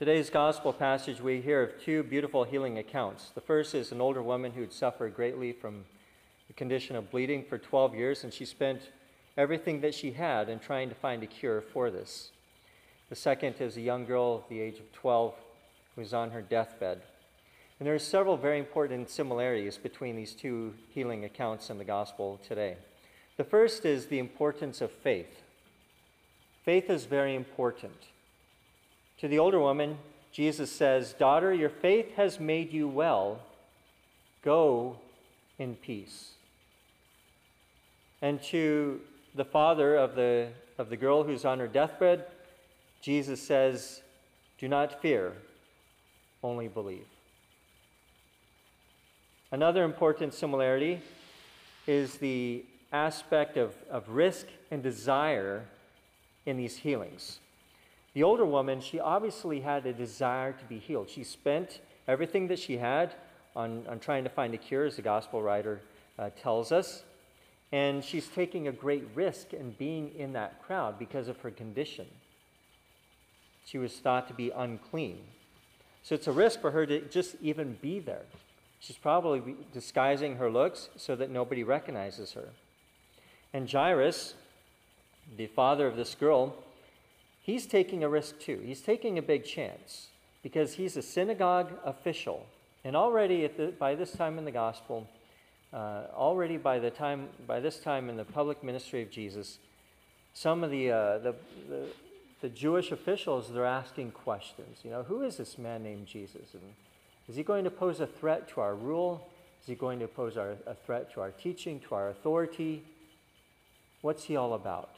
Today's gospel passage, we hear of two beautiful healing accounts. The first is an older woman who had suffered greatly from the condition of bleeding for 12 years, and she spent everything that she had in trying to find a cure for this. The second is a young girl the age of 12 who is on her deathbed. And there are several very important similarities between these two healing accounts in the gospel today. The first is the importance of faith. Faith is very important. To the older woman, Jesus says, Daughter, your faith has made you well. Go in peace. And to the father of the, of the girl who's on her deathbed, Jesus says, Do not fear, only believe. Another important similarity is the aspect of, of risk and desire in these healings. The older woman, she obviously had a desire to be healed. She spent everything that she had on, on trying to find a cure, as the gospel writer uh, tells us. And she's taking a great risk in being in that crowd because of her condition. She was thought to be unclean. So it's a risk for her to just even be there. She's probably disguising her looks so that nobody recognizes her. And Jairus, the father of this girl, he's taking a risk too. He's taking a big chance because he's a synagogue official. And already the, by this time in the gospel, uh, already by the time by this time in the public ministry of Jesus, some of the, uh, the, the, the Jewish officials they're asking questions. You know, who is this man named Jesus? And is he going to pose a threat to our rule? Is he going to pose our, a threat to our teaching, to our authority? What's he all about?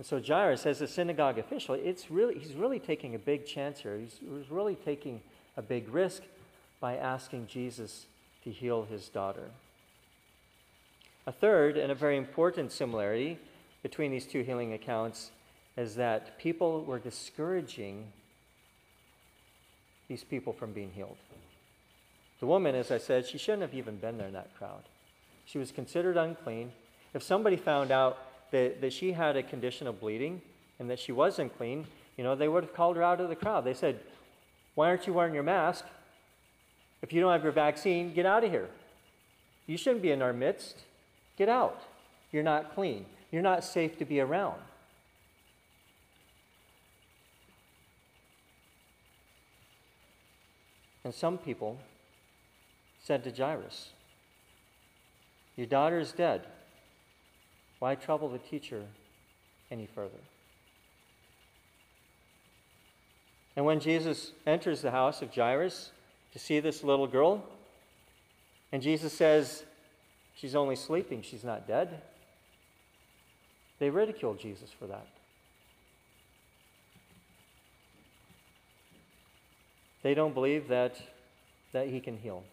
And so Jairus, as a synagogue official, it's really, he's really taking a big chance here. He's, he's really taking a big risk by asking Jesus to heal his daughter. A third, and a very important similarity between these two healing accounts, is that people were discouraging these people from being healed. The woman, as I said, she shouldn't have even been there in that crowd. She was considered unclean. If somebody found out that, that she had a condition of bleeding and that she wasn't clean, you know, they would have called her out of the crowd. They said, Why aren't you wearing your mask? If you don't have your vaccine, get out of here. You shouldn't be in our midst. Get out. You're not clean. You're not safe to be around. And some people said to Jairus, Your daughter is dead. Why trouble the teacher any further? And when Jesus enters the house of Jairus to see this little girl, and Jesus says, She's only sleeping, she's not dead, they ridicule Jesus for that. They don't believe that, that he can heal.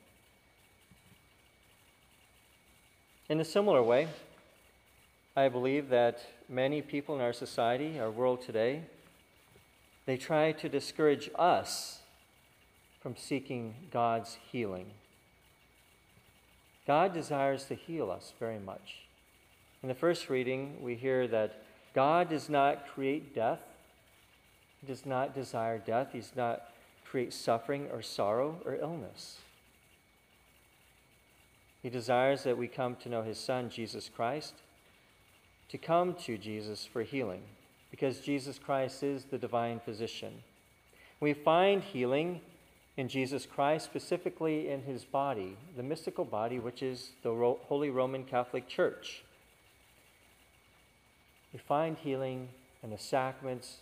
In a similar way, I believe that many people in our society, our world today, they try to discourage us from seeking God's healing. God desires to heal us very much. In the first reading, we hear that God does not create death. He does not desire death. He does not create suffering or sorrow or illness. He desires that we come to know His Son, Jesus Christ, to come to Jesus for healing because Jesus Christ is the divine physician. We find healing in Jesus Christ, specifically in his body, the mystical body, which is the Holy Roman Catholic Church. We find healing in the sacraments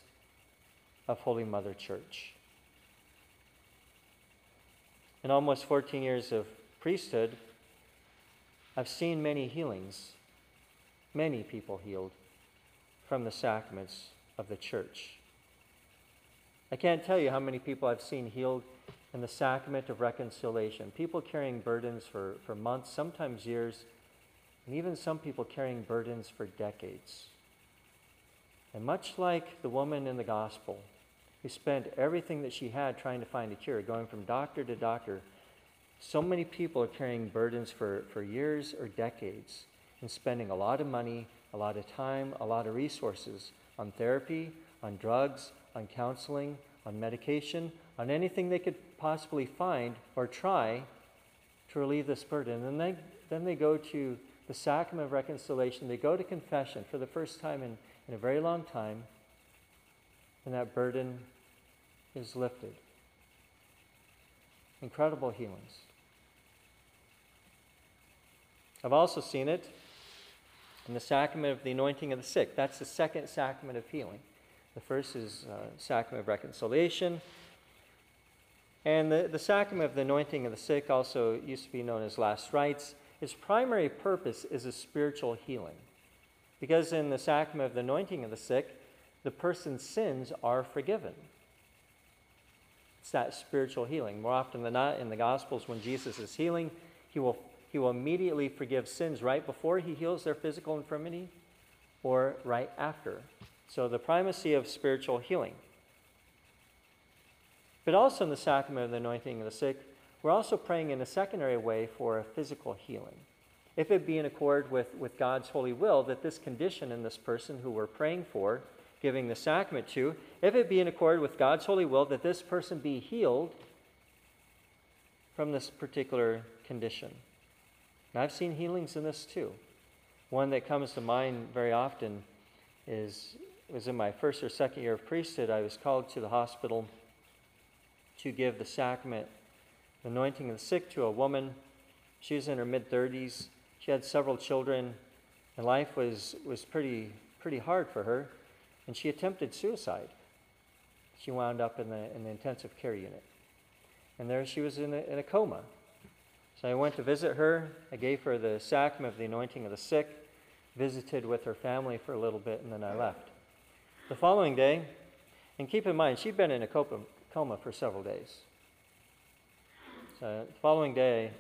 of Holy Mother Church. In almost 14 years of priesthood, I've seen many healings many people healed from the sacraments of the church. I can't tell you how many people I've seen healed in the sacrament of reconciliation. People carrying burdens for, for months, sometimes years, and even some people carrying burdens for decades. And much like the woman in the gospel, who spent everything that she had trying to find a cure, going from doctor to doctor, so many people are carrying burdens for, for years or decades and spending a lot of money, a lot of time, a lot of resources on therapy, on drugs, on counseling, on medication, on anything they could possibly find or try to relieve this burden. And then they, then they go to the sacrament of reconciliation. They go to confession for the first time in, in a very long time, and that burden is lifted. Incredible healings. I've also seen it in the sacrament of the anointing of the sick. That's the second sacrament of healing. The first is uh, sacrament of reconciliation. And the, the sacrament of the anointing of the sick also used to be known as last rites. Its primary purpose is a spiritual healing. Because in the sacrament of the anointing of the sick, the person's sins are forgiven. It's that spiritual healing. More often than not, in the Gospels, when Jesus is healing, he will, he will immediately forgive sins right before he heals their physical infirmity or right after. So, the primacy of spiritual healing. But also in the sacrament of the anointing of the sick, we're also praying in a secondary way for a physical healing. If it be in accord with, with God's holy will that this condition in this person who we're praying for, giving the sacrament to, if it be in accord with God's holy will that this person be healed from this particular condition. And I've seen healings in this too. One that comes to mind very often is was in my first or second year of priesthood. I was called to the hospital to give the sacrament, the anointing of the sick, to a woman. She was in her mid 30s. She had several children, and life was, was pretty, pretty hard for her. And she attempted suicide. She wound up in the, in the intensive care unit. And there she was in a, in a coma. I went to visit her. I gave her the sacrament of the anointing of the sick, visited with her family for a little bit, and then I left. The following day, and keep in mind, she'd been in a coma, coma for several days. So the following day,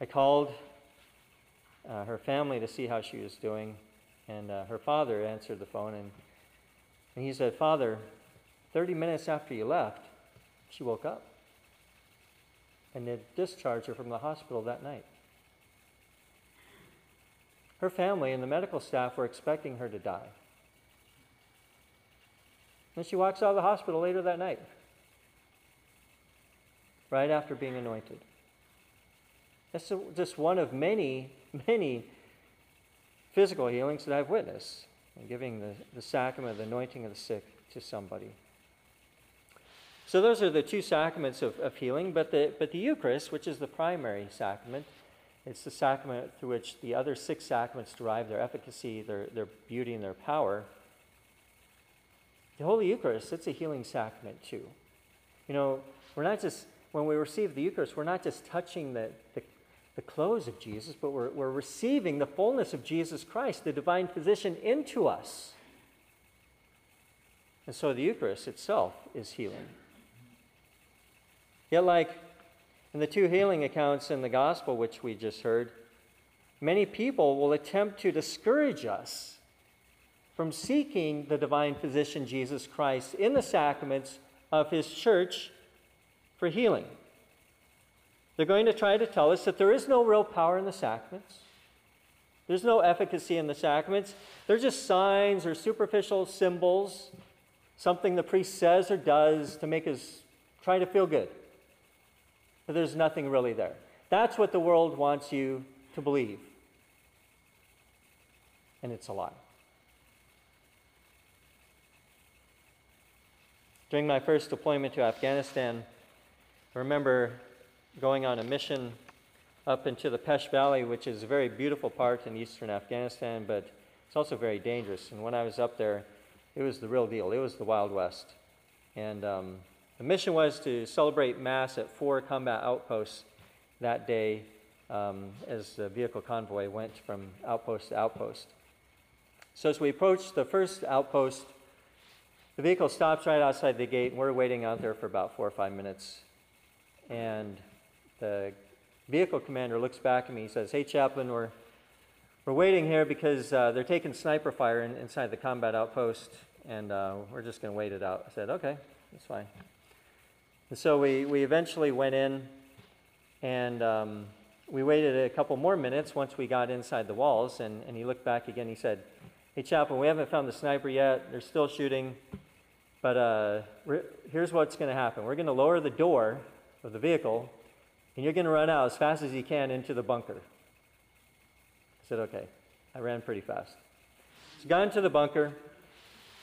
I called uh, her family to see how she was doing, and uh, her father answered the phone, and, and he said, Father, 30 minutes after you left, she woke up. And they discharged her from the hospital that night. Her family and the medical staff were expecting her to die. And she walks out of the hospital later that night right after being anointed. That's just one of many, many physical healings that I've witnessed in giving the, the sacrament of the anointing of the sick to somebody. So those are the two sacraments of, of healing, but the, but the Eucharist, which is the primary sacrament, it's the sacrament through which the other six sacraments derive their efficacy, their, their beauty, and their power. The Holy Eucharist, it's a healing sacrament too. You know, we're not just when we receive the Eucharist, we're not just touching the, the, the clothes of Jesus, but we're, we're receiving the fullness of Jesus Christ, the divine physician, into us. And so the Eucharist itself is healing. Yet, like in the two healing accounts in the Gospel, which we just heard, many people will attempt to discourage us from seeking the divine physician, Jesus Christ, in the sacraments of his church for healing. They're going to try to tell us that there is no real power in the sacraments. There's no efficacy in the sacraments. They're just signs or superficial symbols, something the priest says or does to make us try to feel good. But there's nothing really there. That's what the world wants you to believe. And it's a lie. During my first deployment to Afghanistan, I remember going on a mission up into the Pesh Valley, which is a very beautiful part in eastern Afghanistan, but it's also very dangerous. And when I was up there, it was the real deal. It was the Wild West. And um, the mission was to celebrate Mass at four combat outposts that day um, as the vehicle convoy went from outpost to outpost. So as we approached the first outpost, the vehicle stops right outside the gate, and we're waiting out there for about four or five minutes. And the vehicle commander looks back at me. He says, Hey, Chaplain, we're, we're waiting here because uh, they're taking sniper fire in, inside the combat outpost, and uh, we're just going to wait it out. I said, Okay, that's fine. And so we, we eventually went in, and um, we waited a couple more minutes once we got inside the walls, and, and he looked back again. He said, Hey, Chaplain, we haven't found the sniper yet. They're still shooting. but uh, here's what's going to happen we're going to lower the door of the vehicle, and you're going to run out as fast as you can into the bunker. I said, Okay. I ran pretty fast. So got into the bunker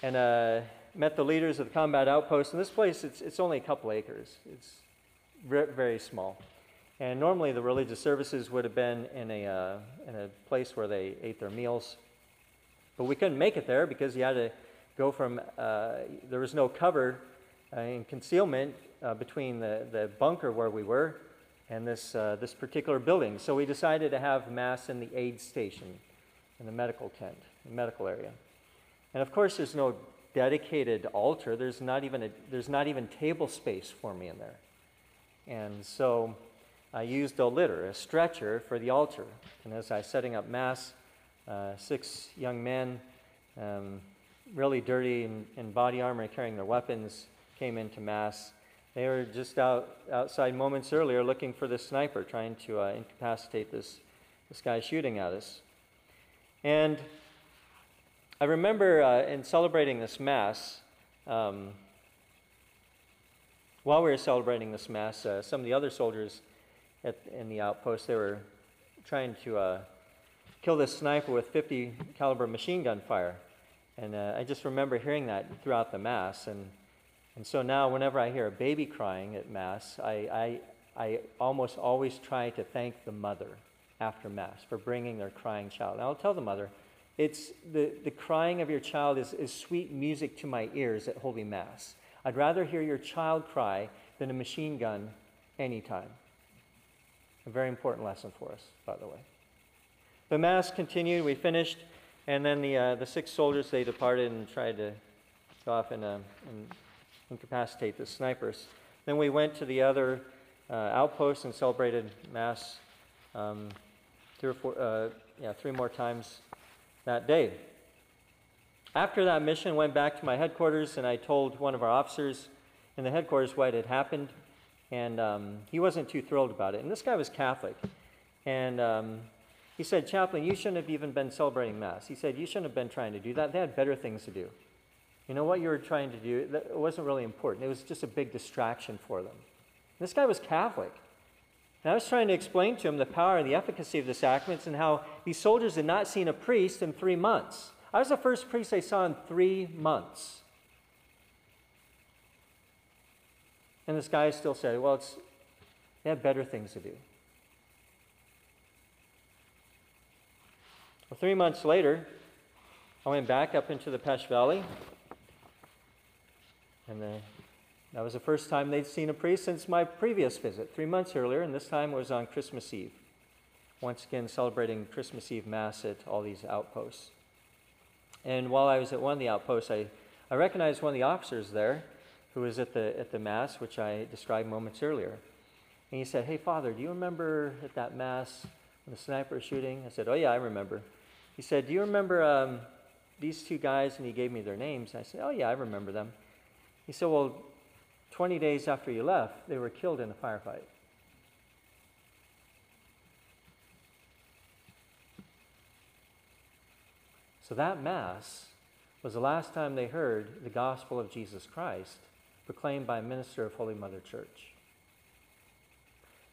and uh, met the leaders of the combat outpost. And this place, it's, it's only a couple acres. It's very, small. And normally the religious services would have been in a, uh, in a place where they ate their meals. But we couldn't make it there because you had to go from, uh, there was no cover uh, and concealment uh, between the, the bunker where we were and this, uh, this particular building. So we decided to have Mass in the aid station, in the medical tent, the medical area. And of course, there's no dedicated altar. There's not even, a, there's not even table space for me in there. And so I used a litter, a stretcher for the altar. And as I was setting up Mass, uh, six young men, um, really dirty in, in body armor, carrying their weapons, came into Mass. They were just out outside moments earlier looking for the sniper, trying to uh, incapacitate this, this guy shooting at us. And I remember uh, in celebrating this Mass, um, while we were celebrating this Mass, uh, some of the other soldiers at, in the outpost, they were trying to uh, kill this sniper with 50 caliber machine gun fire. And uh, I just remember hearing that throughout the Mass. And and so now, whenever I hear a baby crying at Mass, I, I, I almost always try to thank the mother after Mass for bringing their crying child. And I'll tell the mother, it's the, the crying of your child is, is sweet music to my ears at Holy Mass. I'd rather hear your child cry than a machine gun anytime. A very important lesson for us, by the way. The Mass continued, we finished, and then the, uh, the six soldiers, they departed and tried to go off and, uh, and incapacitate the snipers. Then we went to the other uh, outposts and celebrated Mass um, three or four, uh, yeah, three more times that day. After that mission, went back to my headquarters and I told one of our officers in the headquarters what had happened, and um, he wasn't too thrilled about it. And this guy was Catholic, and um, he said, "Chaplain, you shouldn't have even been celebrating Mass." He said, "You shouldn't have been trying to do that. They had better things to do." You know what you were trying to do? It wasn't really important. It was just a big distraction for them. This guy was Catholic. And I was trying to explain to him the power and the efficacy of the sacraments and how these soldiers had not seen a priest in three months. I was the first priest they saw in three months. And this guy still said, well, it's, they have better things to do. Well, three months later, I went back up into the Pesh Valley and the, that was the first time they'd seen a priest since my previous visit, three months earlier, and this time was on Christmas Eve. Once again, celebrating Christmas Eve Mass at all these outposts. And while I was at one of the outposts, I, I recognized one of the officers there who was at the, at the Mass, which I described moments earlier. And he said, Hey, Father, do you remember at that Mass when the sniper was shooting? I said, Oh, yeah, I remember. He said, Do you remember um, these two guys? And he gave me their names. I said, Oh, yeah, I remember them. He said, Well, 20 days after you left, they were killed in a firefight. So that Mass was the last time they heard the gospel of Jesus Christ proclaimed by a minister of Holy Mother Church.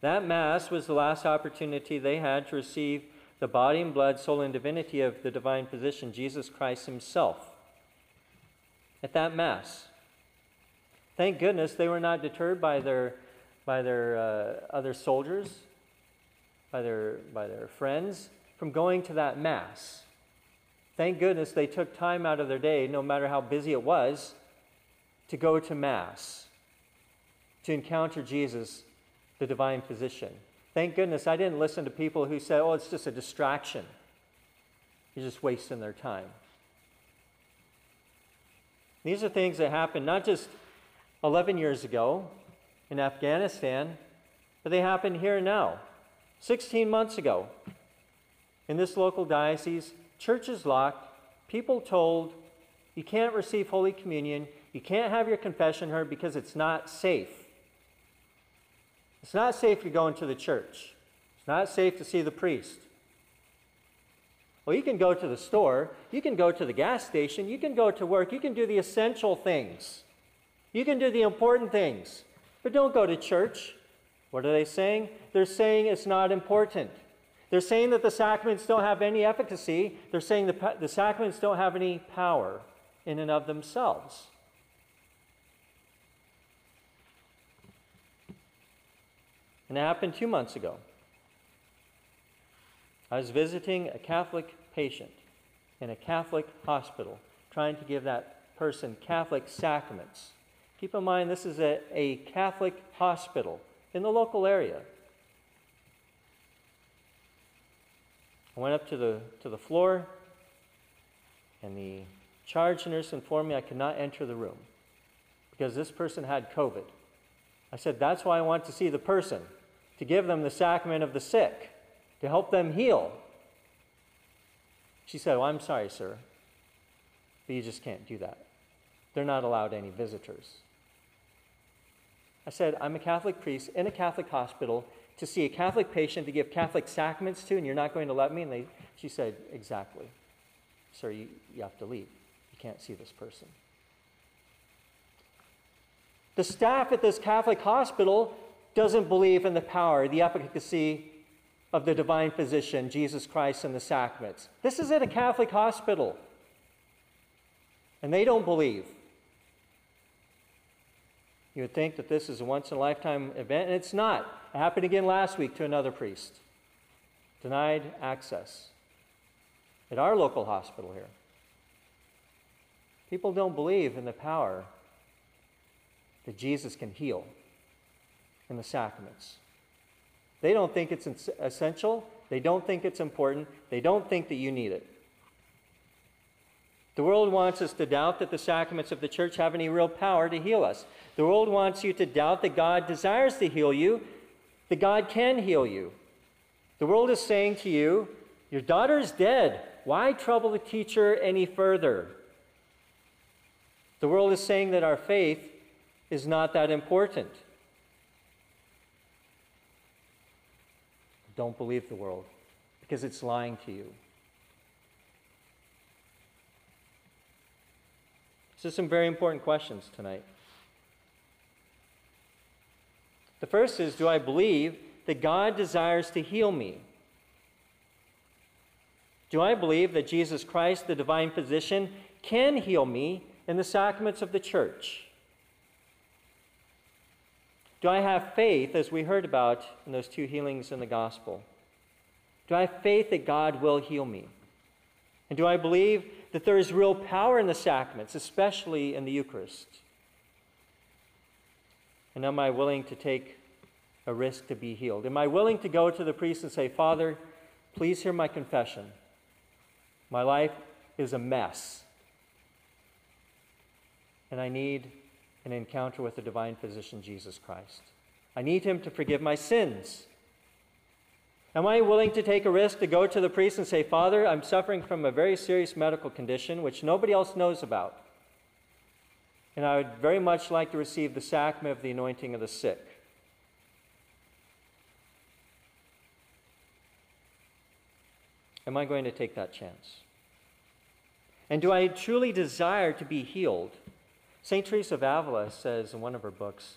That Mass was the last opportunity they had to receive the body and blood, soul, and divinity of the divine physician, Jesus Christ Himself. At that Mass, Thank goodness they were not deterred by their, by their uh, other soldiers, by their, by their friends, from going to that Mass. Thank goodness they took time out of their day, no matter how busy it was, to go to Mass, to encounter Jesus, the divine physician. Thank goodness I didn't listen to people who said, oh, it's just a distraction. You're just wasting their time. These are things that happen not just 11 years ago in Afghanistan, but they happen here now. 16 months ago, in this local diocese, churches locked, people told, you can't receive Holy Communion, you can't have your confession heard because it's not safe. It's not safe to go into the church. It's not safe to see the priest. Well, you can go to the store, you can go to the gas station, you can go to work, you can do the essential things You can do the important things, but don't go to church. What are they saying? They're saying it's not important. They're saying that the sacraments don't have any efficacy. They're saying the, the sacraments don't have any power in and of themselves. And it happened two months ago. I was visiting a Catholic patient in a Catholic hospital, trying to give that person Catholic sacraments. Keep in mind, this is a, a Catholic hospital in the local area. I went up to the, to the floor, and the charge nurse informed me I could not enter the room because this person had COVID. I said, That's why I want to see the person, to give them the sacrament of the sick, to help them heal. She said, Well, I'm sorry, sir, but you just can't do that. They're not allowed any visitors. I said, I'm a Catholic priest in a Catholic hospital to see a Catholic patient to give Catholic sacraments to, and you're not going to let me? And they, she said, Exactly. Sir, you, you have to leave. You can't see this person. The staff at this Catholic hospital doesn't believe in the power, the efficacy of the divine physician, Jesus Christ, and the sacraments. This is at a Catholic hospital. And they don't believe. You would think that this is a once in a lifetime event, and it's not. It happened again last week to another priest. Denied access at our local hospital here. People don't believe in the power that Jesus can heal in the sacraments. They don't think it's essential. They don't think it's important. They don't think that you need it. The world wants us to doubt that the sacraments of the church have any real power to heal us. The world wants you to doubt that God desires to heal you, that God can heal you. The world is saying to you, Your daughter is dead. Why trouble the teacher any further? The world is saying that our faith is not that important. Don't believe the world because it's lying to you. So, some very important questions tonight. The first is Do I believe that God desires to heal me? Do I believe that Jesus Christ, the divine physician, can heal me in the sacraments of the church? Do I have faith, as we heard about in those two healings in the gospel? Do I have faith that God will heal me? And do I believe that there is real power in the sacraments, especially in the Eucharist? And am I willing to take a risk to be healed? Am I willing to go to the priest and say, Father, please hear my confession? My life is a mess. And I need an encounter with the divine physician, Jesus Christ. I need him to forgive my sins. Am I willing to take a risk to go to the priest and say, Father, I'm suffering from a very serious medical condition which nobody else knows about? And I would very much like to receive the sacrament of the anointing of the sick. Am I going to take that chance? And do I truly desire to be healed? St. Teresa of Avila says in one of her books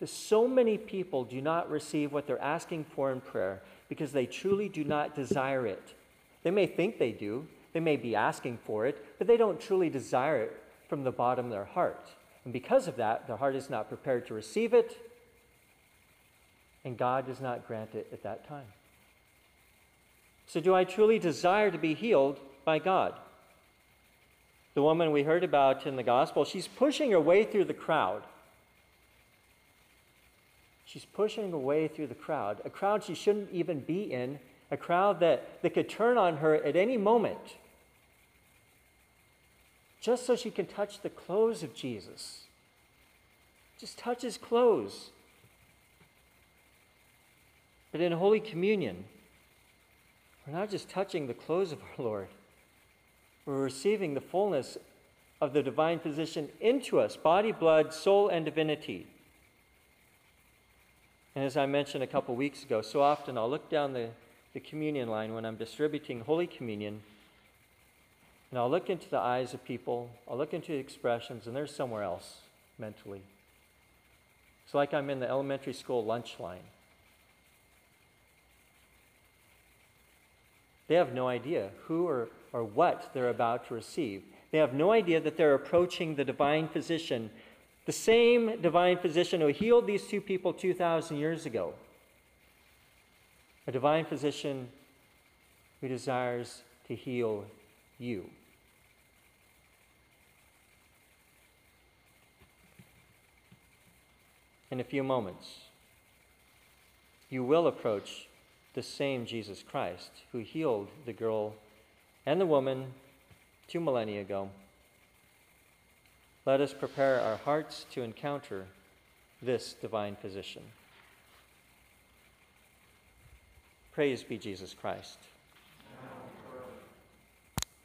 that so many people do not receive what they're asking for in prayer because they truly do not desire it. They may think they do, they may be asking for it, but they don't truly desire it from the bottom of their heart. And because of that, their heart is not prepared to receive it, and God does not grant it at that time. So, do I truly desire to be healed by God? The woman we heard about in the gospel, she's pushing her way through the crowd. She's pushing her way through the crowd, a crowd she shouldn't even be in, a crowd that, that could turn on her at any moment, just so she can touch the clothes of Jesus. Just touch his clothes. But in Holy Communion, we're not just touching the clothes of our Lord, we're receiving the fullness of the divine physician into us body, blood, soul, and divinity. And as I mentioned a couple weeks ago, so often I'll look down the, the communion line when I'm distributing Holy Communion, and I'll look into the eyes of people, I'll look into the expressions, and they're somewhere else. mentally. It's like I'm in the elementary school lunch line. They have no idea who or, or what they're about to receive. They have no idea that they're approaching the divine physician, the same divine physician who healed these two people 2,000 years ago. A divine physician who desires to heal you. In a few moments, you will approach the same Jesus Christ who healed the girl and the woman two millennia ago. Let us prepare our hearts to encounter this divine physician. Praise be Jesus Christ.